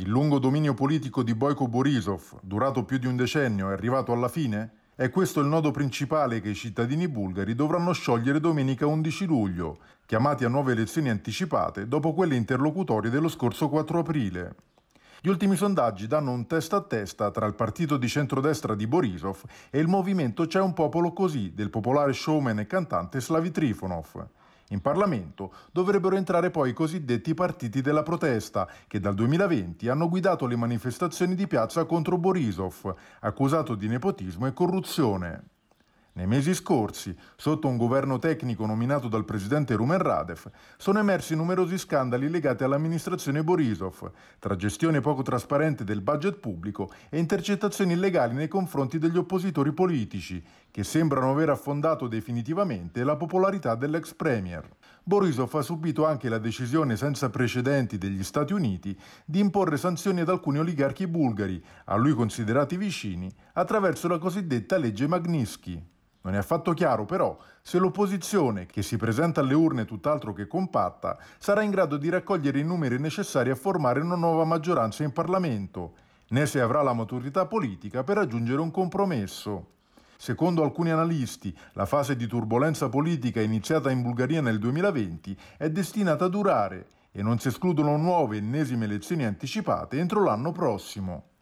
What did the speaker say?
Il lungo dominio politico di Boyko Borisov, durato più di un decennio, è arrivato alla fine? È questo il nodo principale che i cittadini bulgari dovranno sciogliere domenica 11 luglio, chiamati a nuove elezioni anticipate dopo quelle interlocutorie dello scorso 4 aprile. Gli ultimi sondaggi danno un testa a testa tra il partito di centrodestra di Borisov e il movimento C'è un popolo così del popolare showman e cantante Slavi Trifonov. In Parlamento dovrebbero entrare poi i cosiddetti partiti della protesta, che dal 2020 hanno guidato le manifestazioni di piazza contro Borisov, accusato di nepotismo e corruzione. Nei mesi scorsi, sotto un governo tecnico nominato dal presidente Rumen Radev, sono emersi numerosi scandali legati all'amministrazione Borisov, tra gestione poco trasparente del budget pubblico e intercettazioni illegali nei confronti degli oppositori politici, che sembrano aver affondato definitivamente la popolarità dell'ex premier. Borisov ha subito anche la decisione senza precedenti degli Stati Uniti di imporre sanzioni ad alcuni oligarchi bulgari, a lui considerati vicini, attraverso la cosiddetta legge Magnitsky. Non è affatto chiaro però se l'opposizione, che si presenta alle urne tutt'altro che compatta, sarà in grado di raccogliere i numeri necessari a formare una nuova maggioranza in Parlamento, né se avrà la maturità politica per raggiungere un compromesso. Secondo alcuni analisti, la fase di turbolenza politica iniziata in Bulgaria nel 2020 è destinata a durare e non si escludono nuove ennesime elezioni anticipate entro l'anno prossimo.